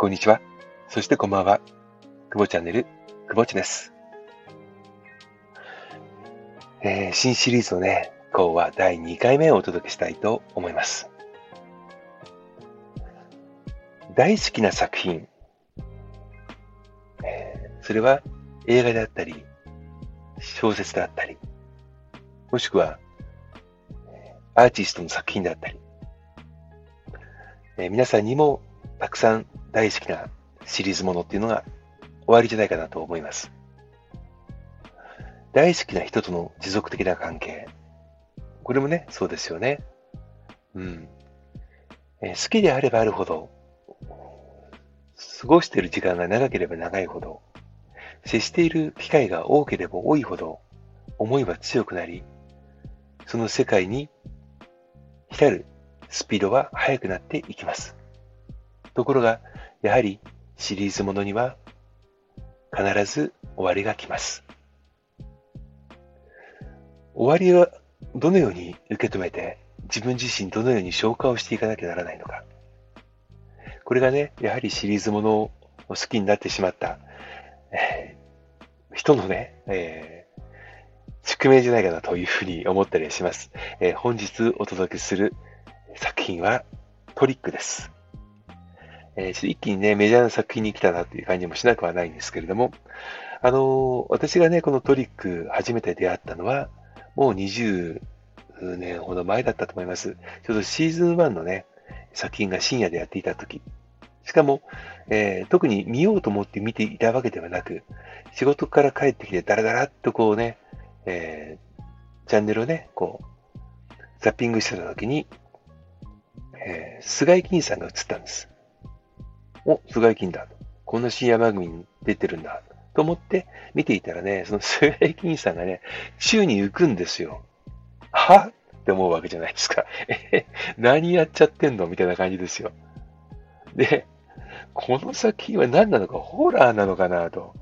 こんにちは。そしてこんばんは。くぼチャンネル、くぼちです。えー、新シリーズのね、今日は第2回目をお届けしたいと思います。大好きな作品。えー、それは映画であったり、小説であったり、もしくはアーティストの作品であったり、えー、皆さんにもたくさん大好きなシリーズものっていうのが終わりじゃないかなと思います。大好きな人との持続的な関係。これもね、そうですよね。うん。え、好きであればあるほど、過ごしている時間が長ければ長いほど、接している機会が多ければ多いほど、思いは強くなり、その世界に浸るスピードは速くなっていきます。ところが、やはりシリーズものには必ず終わりが来ます。終わりはどのように受け止めて自分自身どのように消化をしていかなきゃならないのか。これがね、やはりシリーズものを好きになってしまった、えー、人のね、えー、宿命じゃないかなというふうに思ったりします。えー、本日お届けする作品はトリックです。えー、一気にね、メジャーな作品に来たなという感じもしなくはないんですけれども、あのー、私がね、このトリック初めて出会ったのは、もう20年ほど前だったと思います。ちょうどシーズン1のね、作品が深夜でやっていた時。しかも、えー、特に見ようと思って見ていたわけではなく、仕事から帰ってきてダラダラっとこうね、えー、チャンネルをね、こう、ザッピングしてた時に、えー、菅井金さんが映ったんです。お、菅井金だ。こんな深夜番組に出てるんだ。と思って見ていたらね、その菅井金さんがね、宙に浮くんですよ。は？って思うわけじゃないですか。え、何やっちゃってんの？みたいな感じですよ。で、この作品は何なのか、ホラーなのかな？と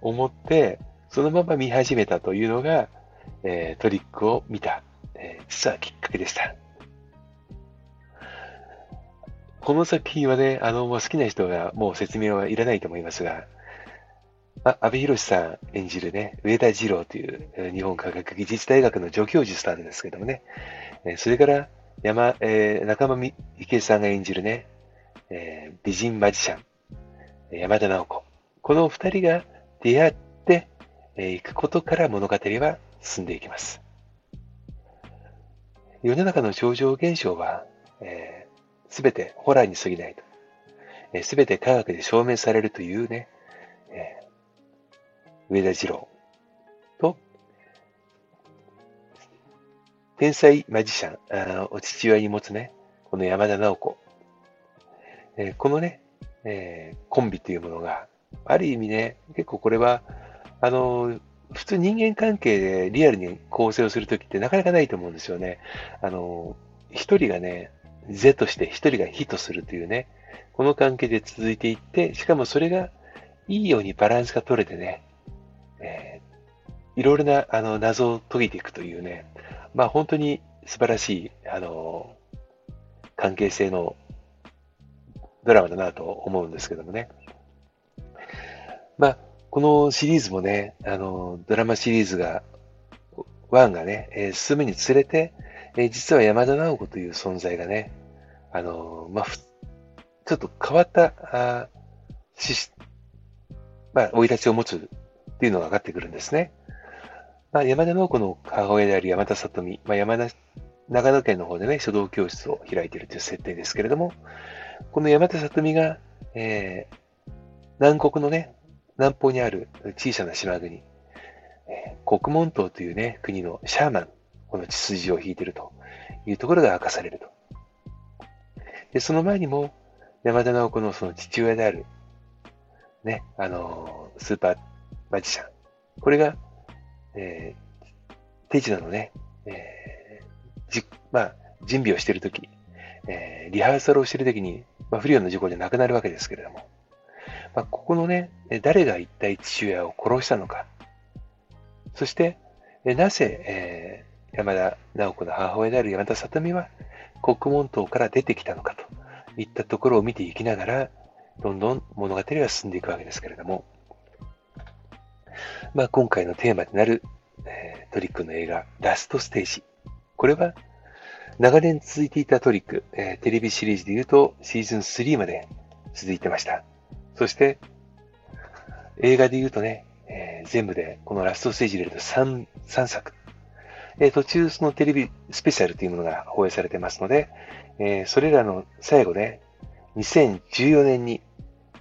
思って、そのまま見始めたというのが、えー、トリックを見た、えー、実はきっかけでした。この作品はね、あの、好きな人がもう説明はいらないと思いますが、あ、安部寛さん演じるね、上田二郎という日本科学技術大学の助教授スタートですけどもね、それから山、えー、中間池さんが演じるね、えー、美人マジシャン、山田直子。この二人が出会ってい、えー、くことから物語は進んでいきます。世の中の超常現象は、えーすべてホラーに過ぎないと。すべて科学で証明されるというね、えー、上田次郎と、天才マジシャンあ、お父親に持つね、この山田直子。えー、このね、えー、コンビというものが、ある意味ね、結構これは、あの普通人間関係でリアルに構成をするときってなかなかないと思うんですよね。あの一人がね、是として一人が非とするというね、この関係で続いていって、しかもそれがいいようにバランスが取れてね、えー、いろいろなあの謎を解いていくというね、まあ本当に素晴らしい、あの、関係性のドラマだなと思うんですけどもね。まあ、このシリーズもね、あの、ドラマシリーズが、1がね、えー、進むにつれて、えー、実は山田直子という存在がね、あのー、まあ、ちょっと変わった、あし、まあ、生い立ちを持つっていうのが分かってくるんですね。まあ、山田直子の母親である山田里美、まあ、山田、長野県の方でね、書道教室を開いているという設定ですけれども、この山田里美が、えー、南国のね、南方にある小さな島国、えー、国門島というね、国のシャーマンこの血筋を引いているというところが明かされると。で、その前にも、山田直子のその父親である、ね、あのー、スーパーマジシャン。これが、えー、手品のね、えー、じ、まあ、準備をしているとき、えー、リハーサルをしているときに、まあ、不良の事故で亡くなるわけですけれども、まあ、ここのね、誰が一体父親を殺したのか、そして、なぜ、え山田直子の母親である山田里美は国門島から出てきたのかといったところを見ていきながら、どんどん物語が進んでいくわけですけれども、まあ、今回のテーマになる、えー、トリックの映画、ラストステージ。これは、長年続いていたトリック、えー、テレビシリーズで言うとシーズン3まで続いてました。そして、映画で言うとね、えー、全部でこのラストステージ入れると 3, 3作。えー、途中そのテレビスペシャルというものが放映されてますので、えー、それらの最後で、2014年に、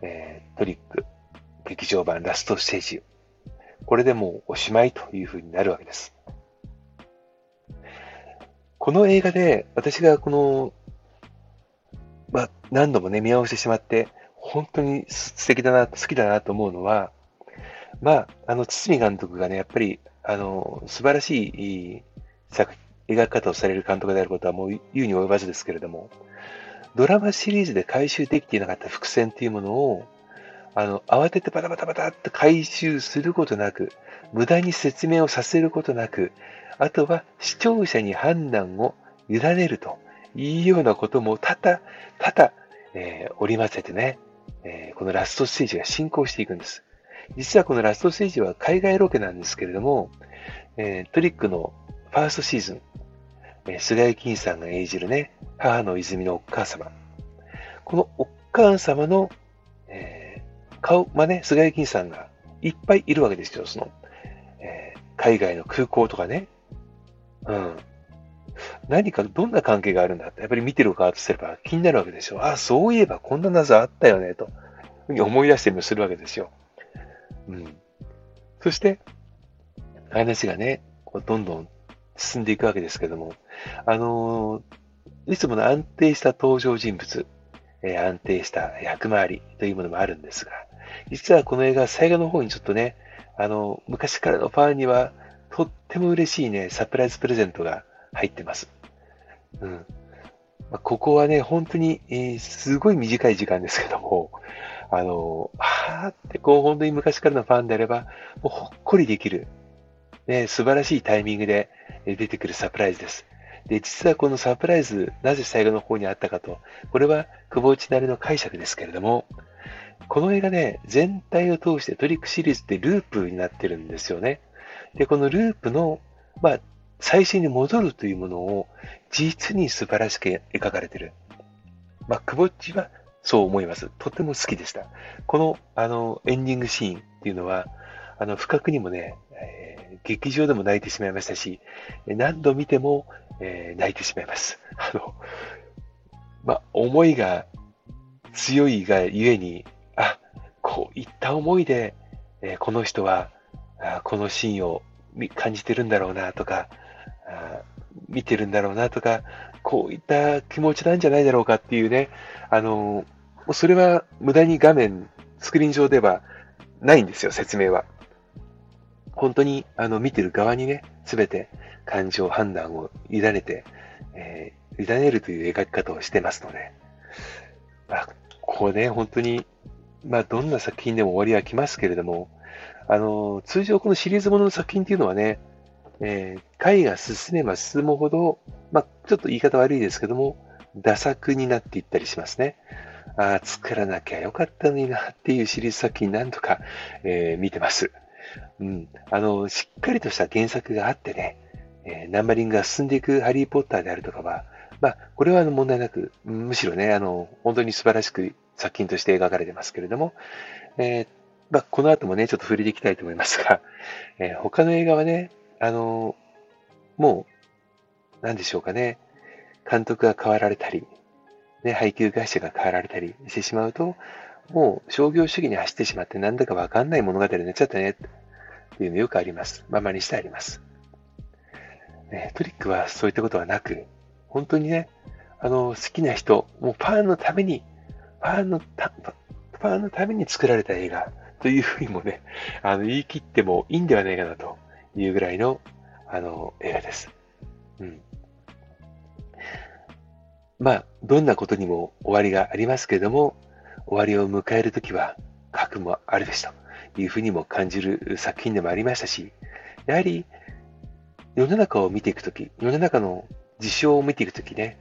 えー、トリック劇場版ラストステージ、これでもうおしまいというふうになるわけです。この映画で私がこの、まあ、何度もね、見直してしまって、本当に素敵だな、好きだなと思うのは、まあ、あの、堤監督がね、やっぱり、あの、素晴らしい作描き方をされる監督であることはもう言うに及ばずですけれども、ドラマシリーズで回収できていなかった伏線っていうものを、あの、慌ててバタバタバタって回収することなく、無駄に説明をさせることなく、あとは視聴者に判断を委ねるというようなことも多々、多々、えー、織り交ぜてね、えー、このラストステージが進行していくんです。実はこのラストステージは海外ロケなんですけれども、えー、トリックのファーストシーズン、えー、菅井金さんが演じるね、母の泉のお母様。このお母様の、えー、顔、まあね、菅井金さんがいっぱいいるわけですよ。その、えー、海外の空港とかね。うん。何か、どんな関係があるんだって、やっぱり見てる側とすれば気になるわけですよ。ああ、そういえばこんな謎あったよね、と。ふうに思い出したりもするわけですよ。うん。そして、話がね、こうどんどん進んでいくわけですけども、あのー、いつもの安定した登場人物、えー、安定した役回りというものもあるんですが、実はこの映画、最後の方にちょっとね、あの、昔からのファンにはとっても嬉しいね、サプライズプレゼントが入ってます。うん。ここはね、本当に、えー、すごい短い時間ですけども、あの、はーってこう本当に昔からのファンであれば、もうほっこりできる、ね、素晴らしいタイミングで出てくるサプライズです。で、実はこのサプライズ、なぜ最後の方にあったかと、これは久保内なりの解釈ですけれども、この映画ね、全体を通してトリックシリーズってループになってるんですよね。で、このループの、まあ、最初に戻るというものを実に素晴らしく描かれてる。まあ、久保内はそう思います。とても好きでした。この、あの、エンディングシーンっていうのは、あの、不覚にもね、えー、劇場でも泣いてしまいましたし、何度見ても、えー、泣いてしまいます。あの、ま、思いが強いがゆえに、あ、こういった思いで、えー、この人は、あこのシーンを感じてるんだろうなとか、あ見てるんだろうなとか、こういった気持ちなんじゃないだろうかっていうね、あの、それは無駄に画面、スクリーン上ではないんですよ、説明は。本当に、あの、見てる側にね、すべて感情、判断を委ねて、えー、委ねるという描き方をしてますので、まあ、こうね、本当に、まあ、どんな作品でも終わりは来ますけれども、あの、通常このシリーズものの作品っていうのはね、えー、回が進めば進むほど、まあ、ちょっと言い方悪いですけども、打作になっていったりしますね。ああ、作らなきゃよかったのになっていうシリーズ作品何とか、えー、見てます。うん。あの、しっかりとした原作があってね、えー、ナンバリングが進んでいくハリーポッターであるとかは、まあ、これはあの問題なく、むしろね、あの、本当に素晴らしく作品として描かれてますけれども、えー、まあ、この後もね、ちょっと触れていきたいと思いますが、えー、他の映画はね、あの、もう、なんでしょうかね、監督が変わられたり、ね、配給会社が変わられたりしてしまうと、もう商業主義に走ってしまってなんだかわかんない物語になっちゃったね、っていうのよくあります。ままにしてあります。ね、トリックはそういったことはなく、本当にね、あの、好きな人、もうファンのために、ファンのた、ファンのために作られた映画というふうにもね、あの、言い切ってもいいんではないかなというぐらいの、あの、映画です。うん。まあ、どんなことにも終わりがありますけれども、終わりを迎えるときは、覚悟もあるべしというふうにも感じる作品でもありましたし、やはり、世の中を見ていくとき、世の中の事象を見ていくときね、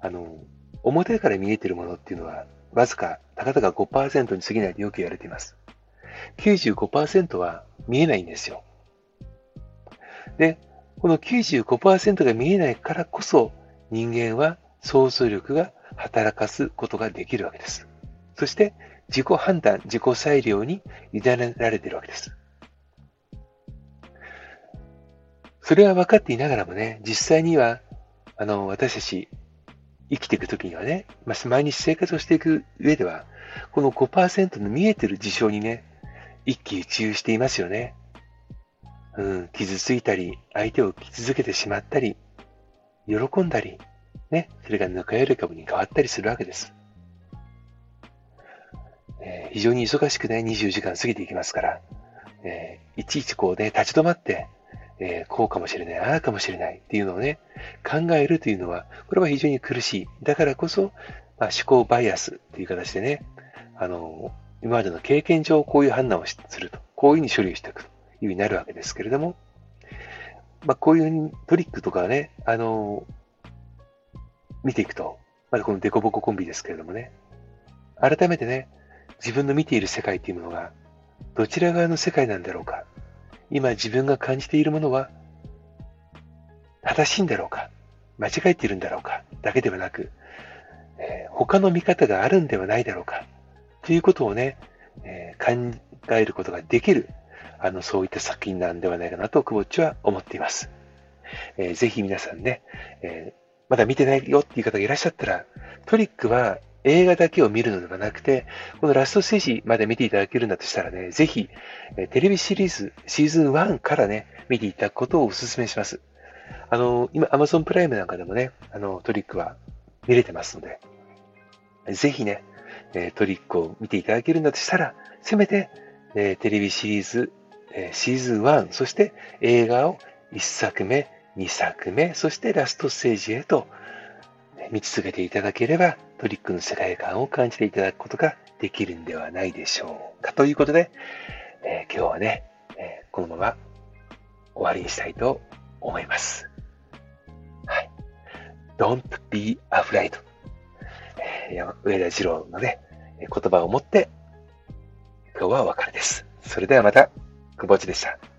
あの、表から見えているものっていうのは、わずか、たかだか5%に過ぎないとよく言われています。95%は見えないんですよ。で、この95%が見えないからこそ人間は想像力が働かすことができるわけです。そして自己判断、自己裁量に委ねられているわけです。それは分かっていながらもね、実際には、あの、私たち生きていくときにはね、まあ、毎日生活をしていく上では、この5%の見えてる事象にね、一喜一憂していますよね。うん、傷ついたり、相手を傷つけてしまったり、喜んだり、ね、それがぬか喜びに変わったりするわけです。えー、非常に忙しくね、24時間過ぎていきますから、えー、いちいちこうね、立ち止まって、えー、こうかもしれない、ああかもしれないっていうのをね、考えるというのは、これは非常に苦しい。だからこそ、まあ、思考バイアスっていう形でね、あの、今までの経験上こういう判断をすると、こういうふうに処理をしていくというになるわけですけれども、まあ、こういうトリックとかね、あの、見ていくと、まだこのデコボココンビですけれどもね、改めてね、自分の見ている世界っていうものが、どちら側の世界なんだろうか。今自分が感じているものは、正しいんだろうか。間違えているんだろうか。だけではなく、えー、他の見方があるんではないだろうか。ということをね、えー、考えることができる、あの、そういった作品なんではないかなと、久保っちは思っています。えー、ぜひ皆さんね、えー、まだ見てないよっていう方がいらっしゃったら、トリックは映画だけを見るのではなくて、このラストステージまで見ていただけるんだとしたらね、ぜひ、テレビシリーズシーズン1からね、見ていただくことをお勧めします。あの、今、Amazon プライムなんかでもね、あの、トリックは見れてますので、ぜひね、えトリックを見ていただけるんだとしたら、せめて、えテレビシリーズ、シーズン1、そして映画を1作目、2作目、そしてラストステージへと見続けていただければ、トリックの世界観を感じていただくことができるんではないでしょうか。ということで、えー、今日はね、えー、このまま終わりにしたいと思います。はい。Don't be afraid. 上田二郎のね、言葉を持って、今日はお別れです。それではまた、久保地でした。